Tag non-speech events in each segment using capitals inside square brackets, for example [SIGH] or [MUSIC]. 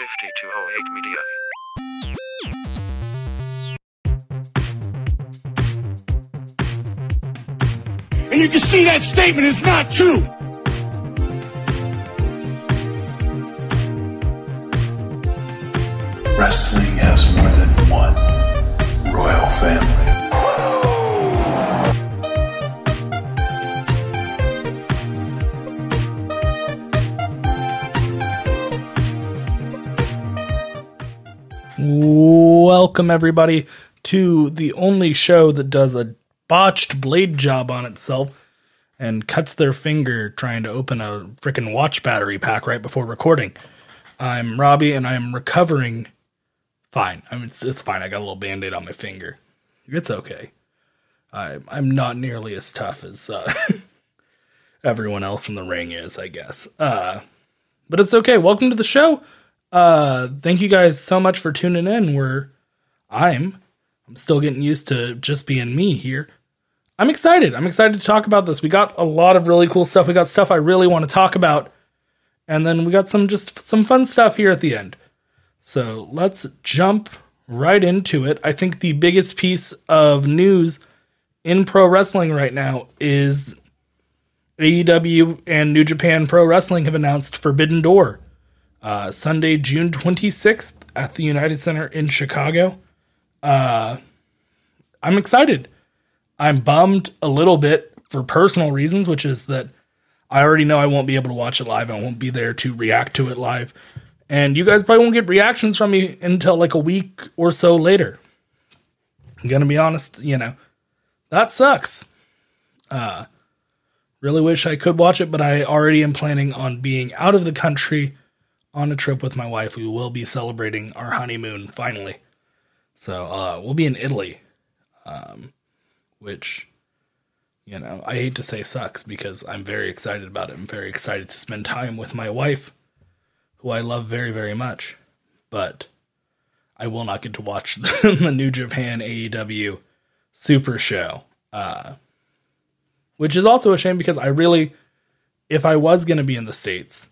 5208 Media. And you can see that statement is not true. Wrestling has more than one royal family. Welcome, everybody, to the only show that does a botched blade job on itself and cuts their finger trying to open a freaking watch battery pack right before recording. I'm Robbie, and I am recovering fine. I mean, it's, it's fine. I got a little band aid on my finger. It's okay. I, I'm not nearly as tough as uh, [LAUGHS] everyone else in the ring is, I guess. Uh, but it's okay. Welcome to the show. Uh, thank you guys so much for tuning in. We're I'm I'm still getting used to just being me here. I'm excited. I'm excited to talk about this. We got a lot of really cool stuff. We got stuff I really want to talk about. And then we got some just some fun stuff here at the end. So, let's jump right into it. I think the biggest piece of news in pro wrestling right now is AEW and New Japan Pro Wrestling have announced Forbidden Door uh, Sunday, June 26th at the United Center in Chicago. Uh, I'm excited. I'm bummed a little bit for personal reasons, which is that I already know I won't be able to watch it live. I won't be there to react to it live. And you guys probably won't get reactions from me until like a week or so later. I'm going to be honest, you know, that sucks. Uh, really wish I could watch it, but I already am planning on being out of the country on a trip with my wife. We will be celebrating our honeymoon finally. So uh, we'll be in Italy, um, which, you know, I hate to say sucks because I'm very excited about it. I'm very excited to spend time with my wife, who I love very, very much. But I will not get to watch [LAUGHS] the, the New Japan AEW Super Show, uh, which is also a shame because I really, if I was going to be in the States,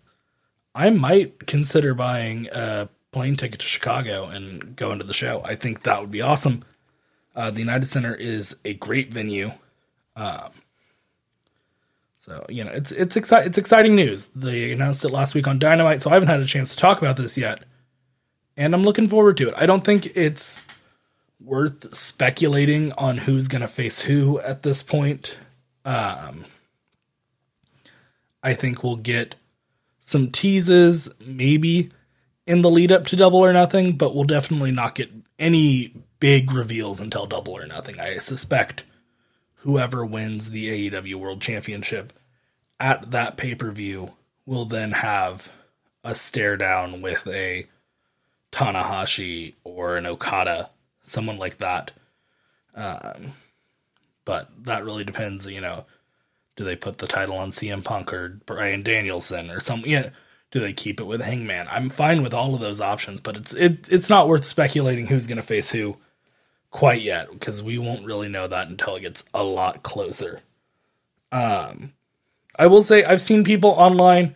I might consider buying a plane ticket to Chicago and go into the show. I think that would be awesome. Uh, the United Center is a great venue. Um, so you know, it's it's exci- it's exciting news. They announced it last week on Dynamite, so I haven't had a chance to talk about this yet, and I'm looking forward to it. I don't think it's worth speculating on who's going to face who at this point. Um, I think we'll get some teases, maybe in the lead up to Double or Nothing, but we'll definitely not get any big reveals until Double or Nothing. I suspect whoever wins the AEW World Championship at that pay per view will then have a stare down with a Tanahashi or an Okada, someone like that. Um, but that really depends, you know. Do they put the title on CM Punk or Bryan Danielson or some? Yeah, do they keep it with Hangman? I'm fine with all of those options, but it's it it's not worth speculating who's going to face who quite yet because we won't really know that until it gets a lot closer. Um, I will say I've seen people online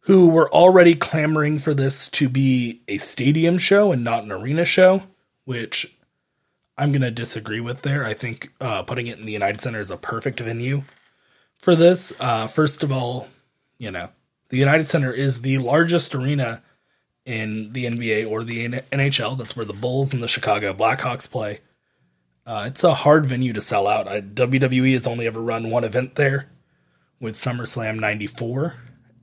who were already clamoring for this to be a stadium show and not an arena show, which I'm going to disagree with there. I think uh, putting it in the United Center is a perfect venue for this. Uh, first of all, you know, the United Center is the largest arena in the NBA or the NHL. That's where the Bulls and the Chicago Blackhawks play. Uh, it's a hard venue to sell out. I, WWE has only ever run one event there with SummerSlam 94.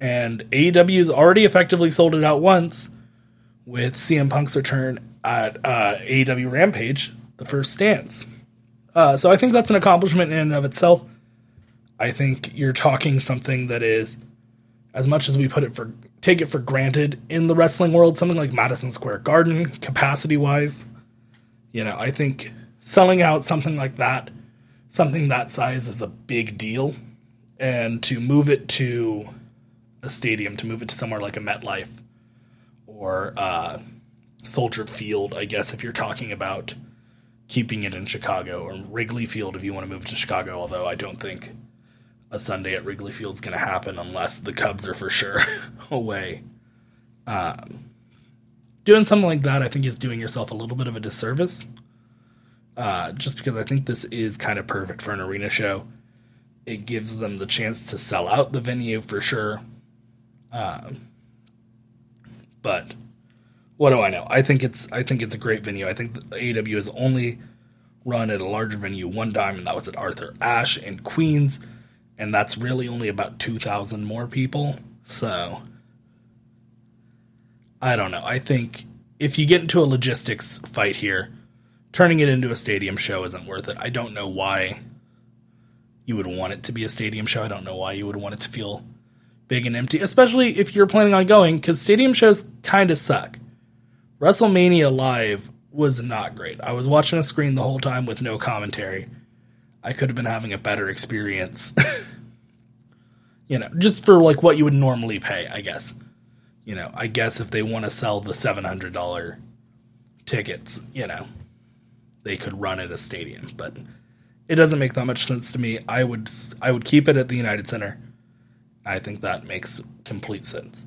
And AEW has already effectively sold it out once with CM Punk's return at uh, AEW Rampage, the first dance. Uh, so I think that's an accomplishment in and of itself. I think you're talking something that is, as much as we put it for take it for granted in the wrestling world, something like Madison Square Garden, capacity wise. You know, I think selling out something like that, something that size, is a big deal, and to move it to a stadium, to move it to somewhere like a MetLife or uh, Soldier Field, I guess, if you're talking about keeping it in Chicago, or Wrigley Field if you want to move to Chicago, although I don't think a Sunday at Wrigley Field is going to happen unless the Cubs are for sure [LAUGHS] away. Um, doing something like that, I think, is doing yourself a little bit of a disservice. Uh, just because I think this is kind of perfect for an arena show. It gives them the chance to sell out the venue for sure. Um, but what do I know? I think it's I think it's a great venue. I think AEW has only run at a larger venue one time, and that was at Arthur Ashe in Queens, and that's really only about two thousand more people. So I don't know. I think if you get into a logistics fight here, turning it into a stadium show isn't worth it. I don't know why you would want it to be a stadium show. I don't know why you would want it to feel big and empty, especially if you're planning on going, because stadium shows kind of suck. WrestleMania Live was not great. I was watching a screen the whole time with no commentary. I could have been having a better experience. [LAUGHS] you know, just for like what you would normally pay, I guess. You know, I guess if they want to sell the $700 tickets, you know, they could run at a stadium, but it doesn't make that much sense to me. I would I would keep it at the United Center. I think that makes complete sense.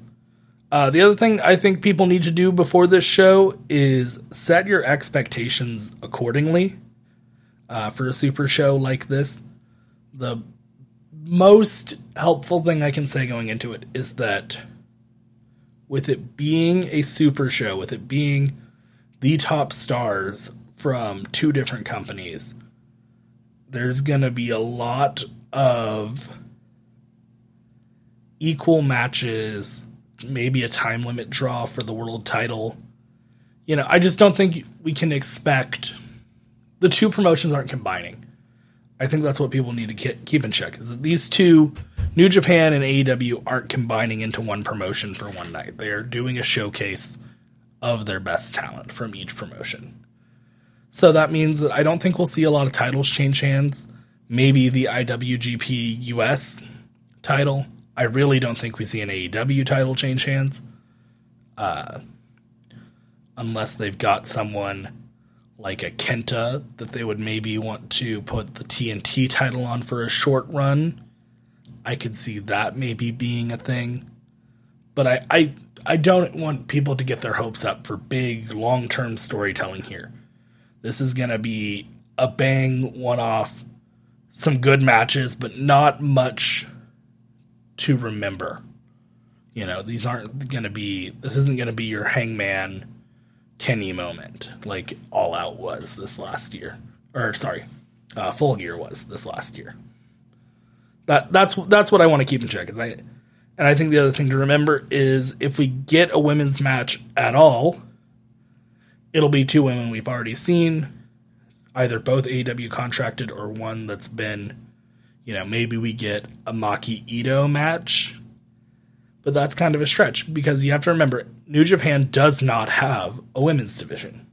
Uh, the other thing I think people need to do before this show is set your expectations accordingly uh, for a super show like this. The most helpful thing I can say going into it is that with it being a super show, with it being the top stars from two different companies, there's going to be a lot of equal matches, maybe a time limit draw for the world title. You know, I just don't think we can expect the two promotions aren't combining. I think that's what people need to keep in check is that these two, New Japan and AEW, aren't combining into one promotion for one night. They are doing a showcase of their best talent from each promotion. So that means that I don't think we'll see a lot of titles change hands. Maybe the IWGP US title. I really don't think we see an AEW title change hands. Uh, unless they've got someone like a Kenta that they would maybe want to put the TNT title on for a short run. I could see that maybe being a thing. But I, I I don't want people to get their hopes up for big long term storytelling here. This is gonna be a bang one off, some good matches, but not much to remember. You know, these aren't gonna be this isn't gonna be your hangman Kenny moment like All Out was this last year, or sorry, uh, Full Gear was this last year. That that's that's what I want to keep in check. Is I and I think the other thing to remember is if we get a women's match at all, it'll be two women we've already seen, either both AEW contracted or one that's been, you know, maybe we get a Maki Itoh match but that's kind of a stretch because you have to remember New Japan does not have a women's division,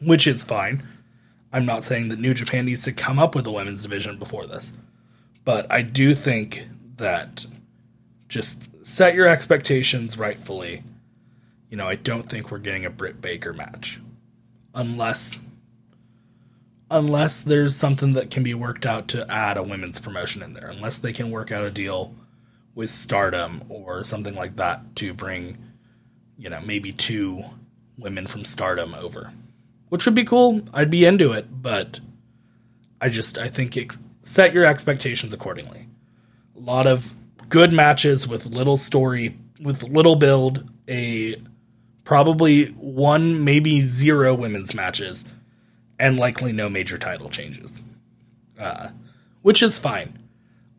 which is fine. I'm not saying that New Japan needs to come up with a women's division before this, but I do think that just set your expectations rightfully. You know, I don't think we're getting a Britt Baker match unless unless there's something that can be worked out to add a women's promotion in there. Unless they can work out a deal with Stardom or something like that to bring, you know, maybe two women from Stardom over, which would be cool. I'd be into it, but I just I think it, set your expectations accordingly. A lot of good matches with little story, with little build, a probably one maybe zero women's matches, and likely no major title changes, uh, which is fine.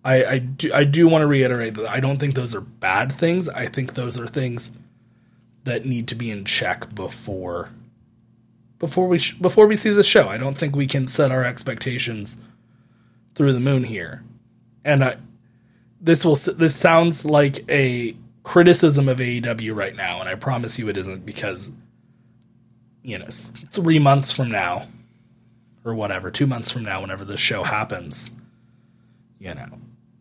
I, I do I do want to reiterate that I don't think those are bad things. I think those are things that need to be in check before before we sh- before we see the show. I don't think we can set our expectations through the moon here. And I this will this sounds like a criticism of AEW right now and I promise you it isn't because you know 3 months from now or whatever, 2 months from now whenever this show happens, you know,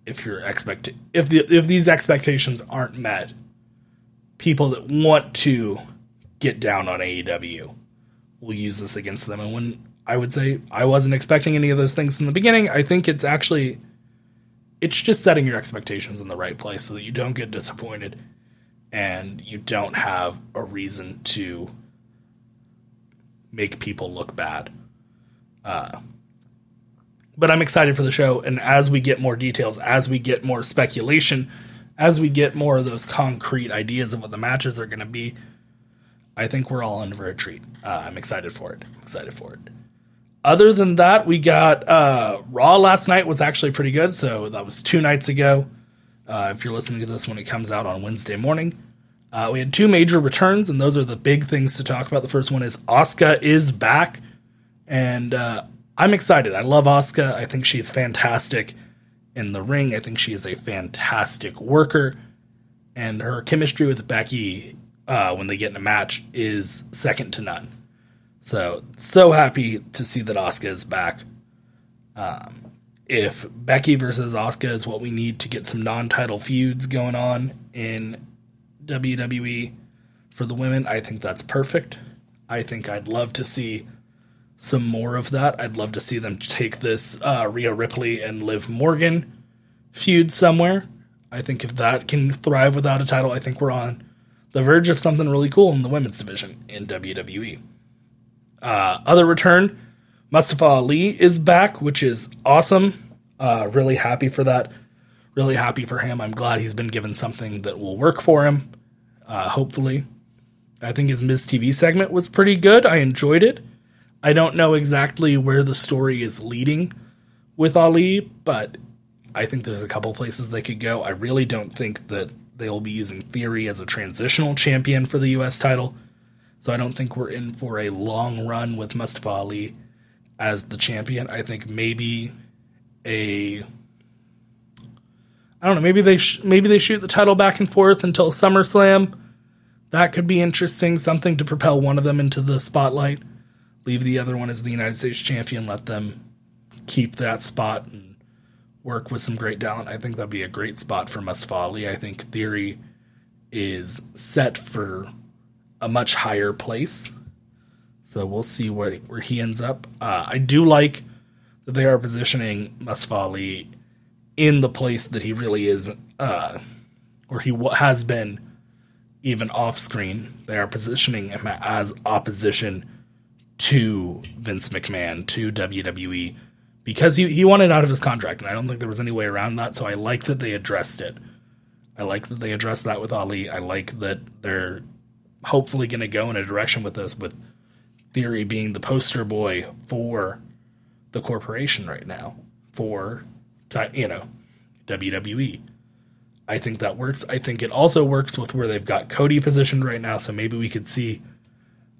if your expect if the if these expectations aren't met, people that want to get down on AEW will use this against them. And when I would say I wasn't expecting any of those things in the beginning, I think it's actually it's just setting your expectations in the right place so that you don't get disappointed. and you don't have a reason to make people look bad. Uh, but I'm excited for the show, and as we get more details, as we get more speculation, as we get more of those concrete ideas of what the matches are going to be, I think we're all in for a treat. Uh, I'm excited for it. I'm excited for it. Other than that, we got uh, Raw last night was actually pretty good. So that was two nights ago. Uh, if you're listening to this when it comes out on Wednesday morning, uh, we had two major returns, and those are the big things to talk about. The first one is Asuka is back, and uh, I'm excited. I love Asuka. I think she's fantastic in the ring. I think she is a fantastic worker, and her chemistry with Becky uh, when they get in a match is second to none. So so happy to see that Asuka is back. Um, if Becky versus Asuka is what we need to get some non-title feuds going on in WWE for the women, I think that's perfect. I think I'd love to see some more of that. I'd love to see them take this uh, Rhea Ripley and Liv Morgan feud somewhere. I think if that can thrive without a title, I think we're on the verge of something really cool in the women's division in WWE. Uh, other return, Mustafa Ali is back, which is awesome. Uh, really happy for that. Really happy for him. I'm glad he's been given something that will work for him. Uh, hopefully, I think his Miz TV segment was pretty good. I enjoyed it. I don't know exactly where the story is leading with Ali, but I think there's a couple places they could go. I really don't think that they'll be using Theory as a transitional champion for the U.S. title. So I don't think we're in for a long run with Mustafa Ali as the champion. I think maybe a I don't know. Maybe they sh- maybe they shoot the title back and forth until SummerSlam. That could be interesting. Something to propel one of them into the spotlight. Leave the other one as the United States champion. Let them keep that spot and work with some great talent. I think that'd be a great spot for Mustafa Ali. I think Theory is set for a much higher place. So we'll see where where he ends up. Uh, I do like that they are positioning Mustafa Ali in the place that he really is, uh, or he has been, even off screen. They are positioning him as opposition to Vince McMahon to WWE because he he wanted out of his contract, and I don't think there was any way around that. So I like that they addressed it. I like that they addressed that with Ali. I like that they're hopefully going to go in a direction with this, with Theory being the poster boy for the corporation right now, for, you know, WWE. I think that works. I think it also works with where they've got Cody positioned right now. So maybe we could see,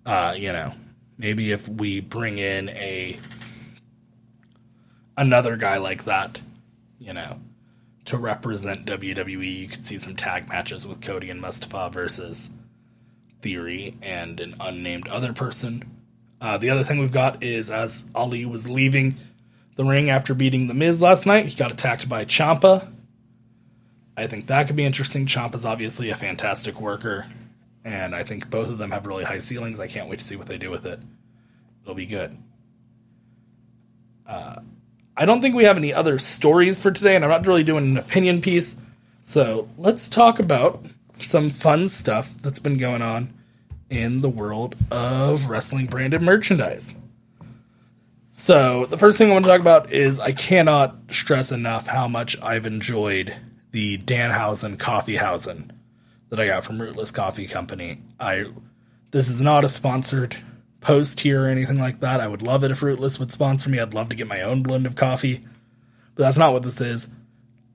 uh, you know, maybe if we bring in a another guy like that, you know, to represent WWE, you could see some tag matches with Cody and Mustafa versus Theory and an unnamed other person. Uh, the other thing we've got is as Ali was leaving the ring after beating The Miz last night, he got attacked by Ciampa. I think that could be interesting. Ciampa's obviously a fantastic worker, and I think both of them have really high ceilings. I can't wait to see what they do with it. It'll be good. Uh, I don't think we have any other stories for today, and I'm not really doing an opinion piece. So let's talk about some fun stuff that's been going on in the world of wrestling branded merchandise. So, the first thing I want to talk about is I cannot stress enough how much I've enjoyed the Danhausen Coffeehausen that I got from Rootless Coffee Company. I this is not a sponsored post here or anything like that. I would love it if Rootless would sponsor me. I'd love to get my own blend of coffee. But that's not what this is.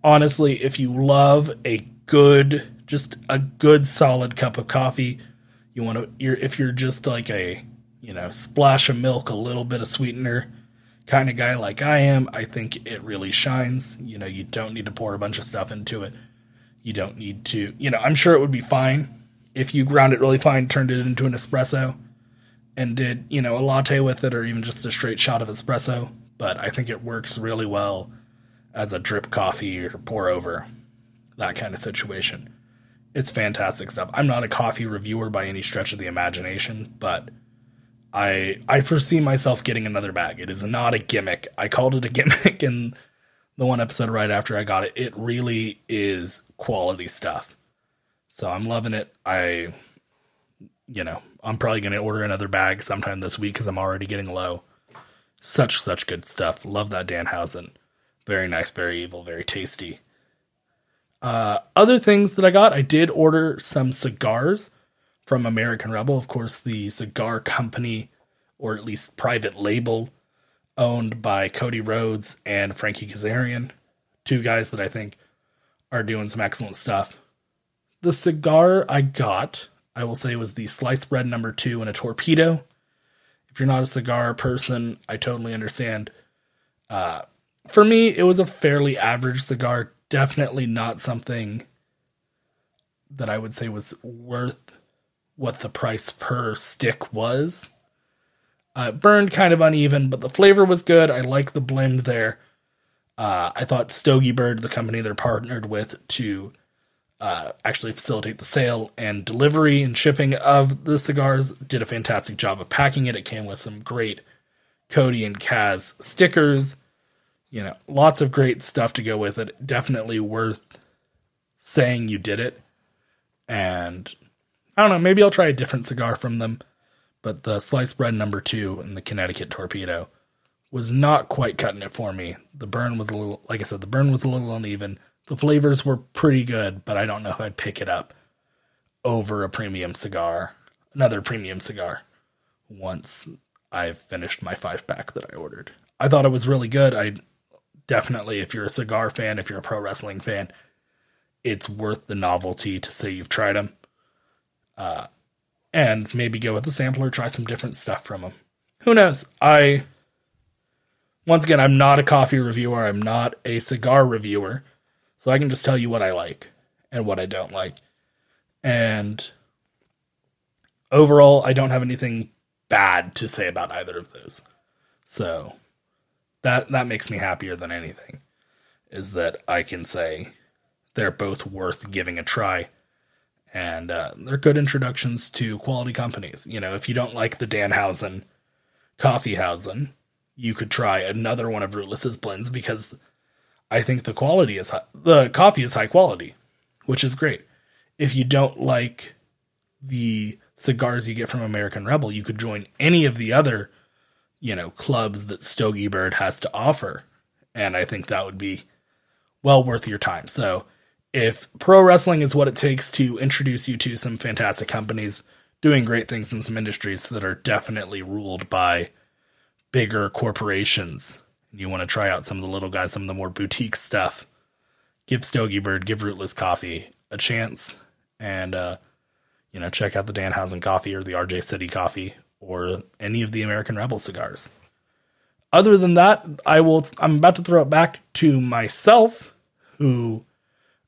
Honestly, if you love a good just a good solid cup of coffee, you want to you're if you're just like a you know splash of milk a little bit of sweetener kind of guy like i am i think it really shines you know you don't need to pour a bunch of stuff into it you don't need to you know i'm sure it would be fine if you ground it really fine turned it into an espresso and did you know a latte with it or even just a straight shot of espresso but i think it works really well as a drip coffee or pour over that kind of situation it's fantastic stuff. I'm not a coffee reviewer by any stretch of the imagination, but I I foresee myself getting another bag. It is not a gimmick. I called it a gimmick [LAUGHS] in the one episode right after I got it. It really is quality stuff. So I'm loving it. I, you know, I'm probably going to order another bag sometime this week because I'm already getting low. Such, such good stuff. Love that Danhausen. Very nice, very evil, very tasty. Uh, other things that I got, I did order some cigars from American Rebel. Of course, the cigar company, or at least private label, owned by Cody Rhodes and Frankie Kazarian. Two guys that I think are doing some excellent stuff. The cigar I got, I will say, was the sliced bread number two in a torpedo. If you're not a cigar person, I totally understand. Uh, for me, it was a fairly average cigar. Definitely not something that I would say was worth what the price per stick was. Uh, it burned kind of uneven, but the flavor was good. I like the blend there. Uh, I thought Stogie Bird, the company they're partnered with to uh, actually facilitate the sale and delivery and shipping of the cigars, did a fantastic job of packing it. It came with some great Cody and Kaz stickers. You know, lots of great stuff to go with it. Definitely worth saying you did it. And I don't know, maybe I'll try a different cigar from them. But the sliced bread number two and the Connecticut torpedo was not quite cutting it for me. The burn was a little, like I said, the burn was a little uneven. The flavors were pretty good, but I don't know if I'd pick it up over a premium cigar, another premium cigar, once I've finished my five pack that I ordered. I thought it was really good. I definitely, if you're a cigar fan, if you're a pro wrestling fan, it's worth the novelty to say you've tried them. Uh, and maybe go with a sampler, try some different stuff from them. Who knows? I once again, I'm not a coffee reviewer. I'm not a cigar reviewer, so I can just tell you what I like and what I don't like. And overall, I don't have anything bad to say about either of those. So that that makes me happier than anything. Is that I can say they're both worth giving a try and uh, they're good introductions to quality companies. You know, if you don't like the Danhausen Coffeehausen, you could try another one of Rootless's blends because I think the quality is high, the coffee is high quality, which is great. If you don't like the cigars you get from American Rebel, you could join any of the other, you know, clubs that Stogie Bird has to offer, and I think that would be well worth your time. So if pro wrestling is what it takes to introduce you to some fantastic companies doing great things in some industries that are definitely ruled by bigger corporations, and you want to try out some of the little guys, some of the more boutique stuff, give Stogie Bird, give Rootless Coffee a chance, and uh, you know check out the Danhausen Coffee or the RJ City Coffee or any of the American Rebel cigars. Other than that, I will. I'm about to throw it back to myself, who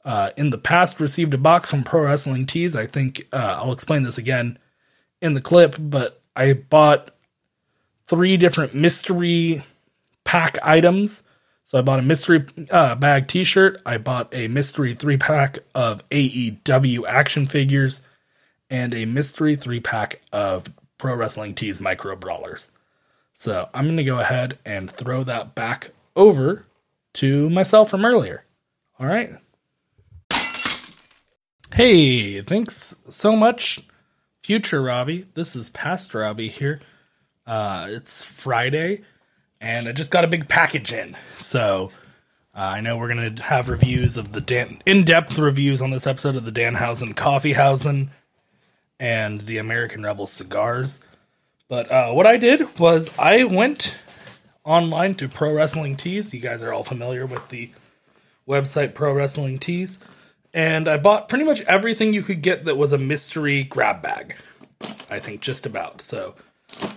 uh, in the past received a box from Pro Wrestling Tees. I think uh, I'll explain this again in the clip, but I bought three different mystery pack items. So I bought a mystery uh, bag T-shirt. I bought a mystery three pack of AEW action figures, and a mystery three pack of Pro Wrestling Tees micro brawlers. So I'm going to go ahead and throw that back over to myself from earlier. All right. Hey, thanks so much, future Robbie. This is past Robbie here. Uh, it's Friday, and I just got a big package in. So uh, I know we're gonna have reviews of the Dan, in-depth reviews on this episode of the Danhausen Coffeehausen and the American Rebel cigars. But uh, what I did was I went online to Pro Wrestling Tees. You guys are all familiar with the website Pro Wrestling Tees and I bought pretty much everything you could get that was a mystery grab bag. I think just about. So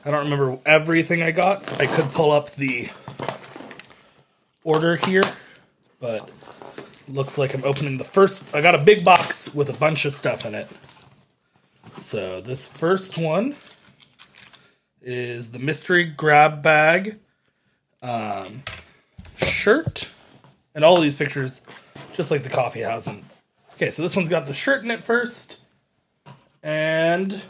I don't remember everything I got. I could pull up the order here, but looks like I'm opening the first. I got a big box with a bunch of stuff in it. So this first one is the mystery grab bag um, shirt, and all these pictures, just like the coffee house and Okay, so this one's got the shirt in it first. And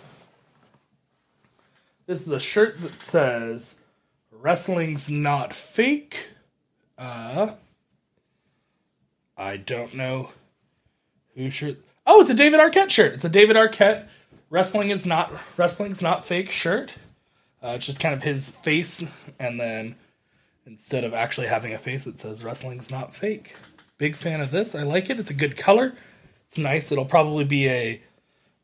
this is a shirt that says Wrestling's Not Fake. Uh I don't know who shirt Oh, it's a David Arquette shirt. It's a David Arquette wrestling is not wrestling's not fake shirt. Uh, it's just kind of his face, and then instead of actually having a face, it says wrestling's not fake. Big fan of this. I like it. It's a good color. It's nice. It'll probably be a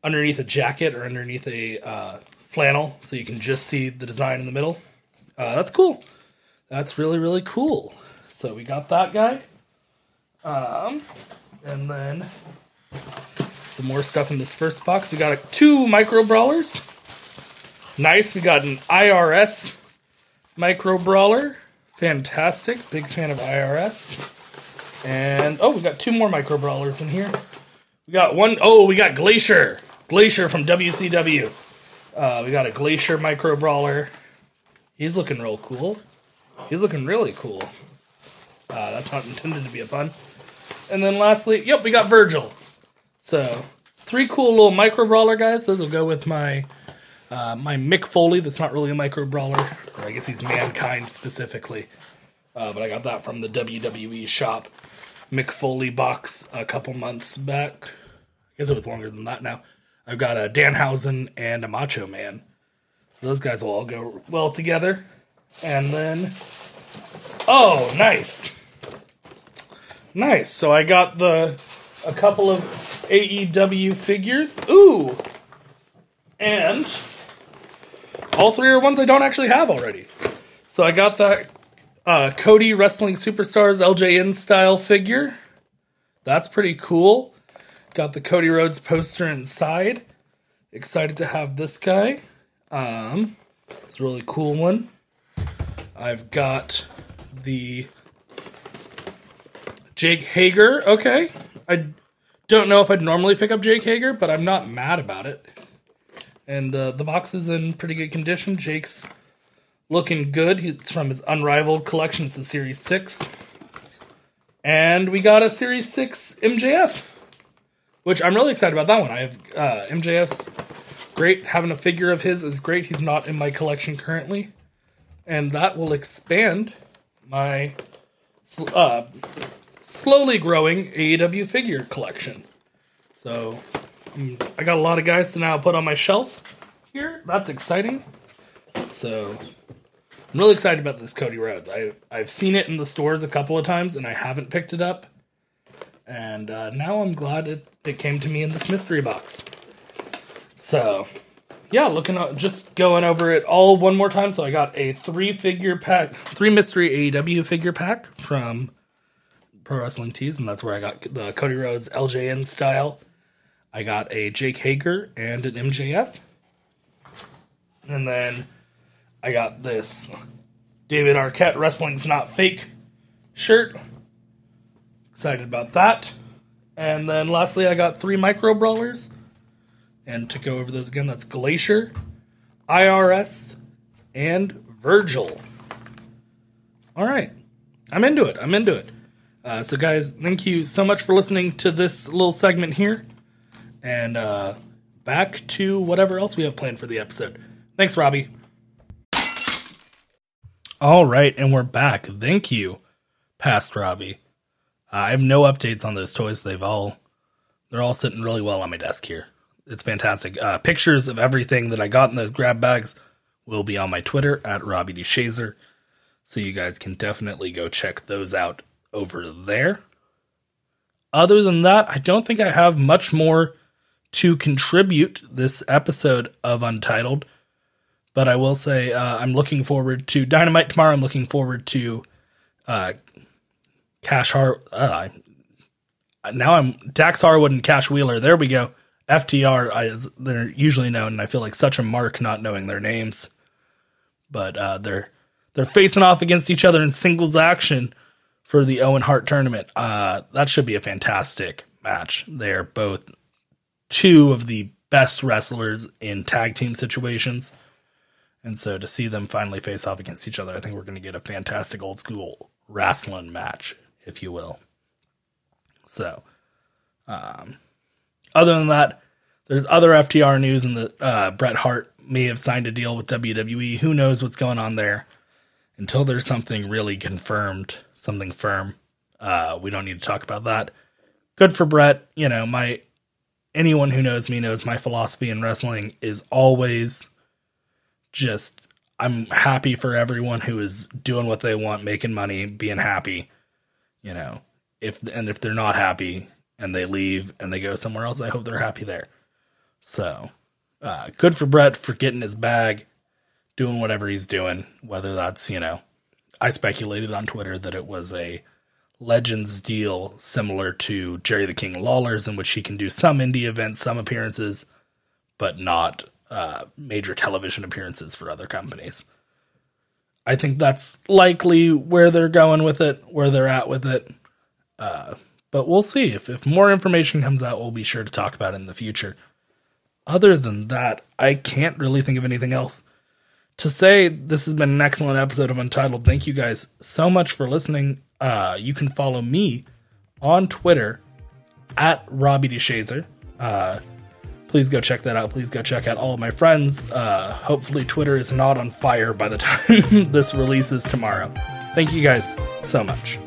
underneath a jacket or underneath a uh, flannel, so you can just see the design in the middle. Uh, that's cool. That's really really cool. So we got that guy. Um, and then some more stuff in this first box. We got two micro brawlers. Nice. We got an IRS micro brawler. Fantastic. Big fan of IRS. And oh, we got two more micro brawlers in here. We got one oh we got Glacier. Glacier from WCW. Uh, we got a Glacier micro brawler. He's looking real cool. He's looking really cool. Uh, that's not intended to be a pun. And then lastly, yep, we got Virgil. So three cool little micro brawler guys. Those will go with my uh, my Mick Foley. That's not really a micro brawler, I guess he's mankind specifically. Uh, but I got that from the WWE shop Mick Foley box a couple months back. I guess it was longer than that now. I've got a Danhausen and a Macho Man. So those guys will all go well together. And then, oh, nice, nice. So I got the a couple of AEW figures. Ooh, and all three are ones I don't actually have already. So I got that uh, Cody Wrestling Superstars LJN style figure. That's pretty cool. Got the Cody Rhodes poster inside. Excited to have this guy. Um, it's a really cool one. I've got the Jake Hager. Okay. I don't know if I'd normally pick up Jake Hager, but I'm not mad about it. And uh, the box is in pretty good condition. Jake's looking good. It's from his Unrivaled collection. It's a Series 6. And we got a Series 6 MJF, which I'm really excited about that one. I have uh, MJF's great. Having a figure of his is great. He's not in my collection currently. And that will expand my uh, slowly growing AEW figure collection. So um, I got a lot of guys to now put on my shelf here. That's exciting. So I'm really excited about this Cody Rhodes. I I've seen it in the stores a couple of times and I haven't picked it up. And uh, now I'm glad it, it came to me in this mystery box. So yeah, looking at just going over it all one more time. So I got a three figure pack, three mystery AEW figure pack from Pro Wrestling Tees, and that's where I got the Cody Rhodes LJN style. I got a Jake Hager and an MJF. And then I got this David Arquette Wrestling's Not Fake shirt. Excited about that. And then lastly, I got three micro brawlers. And to go over those again, that's Glacier, IRS, and Virgil. All right. I'm into it. I'm into it. Uh, so, guys, thank you so much for listening to this little segment here. And uh, back to whatever else we have planned for the episode. Thanks, Robbie. All right, and we're back. Thank you, past Robbie. Uh, I have no updates on those toys. They've all they're all sitting really well on my desk here. It's fantastic. Uh, pictures of everything that I got in those grab bags will be on my Twitter at Robbie DeShazer. So you guys can definitely go check those out over there. Other than that, I don't think I have much more to contribute this episode of Untitled. But I will say uh, I'm looking forward to Dynamite tomorrow. I'm looking forward to uh, Cash Har. Uh, now I'm Dax Harwood and Cash Wheeler. There we go. FTR, as they're usually known, and I feel like such a mark not knowing their names. But uh, they're they're facing off against each other in singles action for the Owen Hart tournament. Uh, that should be a fantastic match. They're both two of the best wrestlers in tag team situations. And so to see them finally face off against each other, I think we're going to get a fantastic old school wrestling match, if you will. So, um, other than that, there's other FTR news and that uh, Bret Hart may have signed a deal with WWE. Who knows what's going on there? Until there's something really confirmed, something firm, uh, we don't need to talk about that. Good for Bret. You know, my anyone who knows me knows my philosophy in wrestling is always just I'm happy for everyone who is doing what they want, making money, being happy. You know, if and if they're not happy and they leave and they go somewhere else, I hope they're happy there. So, uh, good for Bret for getting his bag, doing whatever he's doing. Whether that's you know, I speculated on Twitter that it was a Legends deal similar to Jerry the King Lawler's, in which he can do some indie events, some appearances, but not uh, major television appearances for other companies. I think that's likely where they're going with it, where they're at with it. Uh, but we'll see. If, if more information comes out, we'll be sure to talk about it in the future. Other than that, I can't really think of anything else. To say this has been an excellent episode of Untitled, thank you guys so much for listening. Uh, you can follow me on Twitter at Robbie DeShazer. Uh, please go check that out. Please go check out all of my friends. Uh, hopefully, Twitter is not on fire by the [LAUGHS] time this releases tomorrow. Thank you guys so much.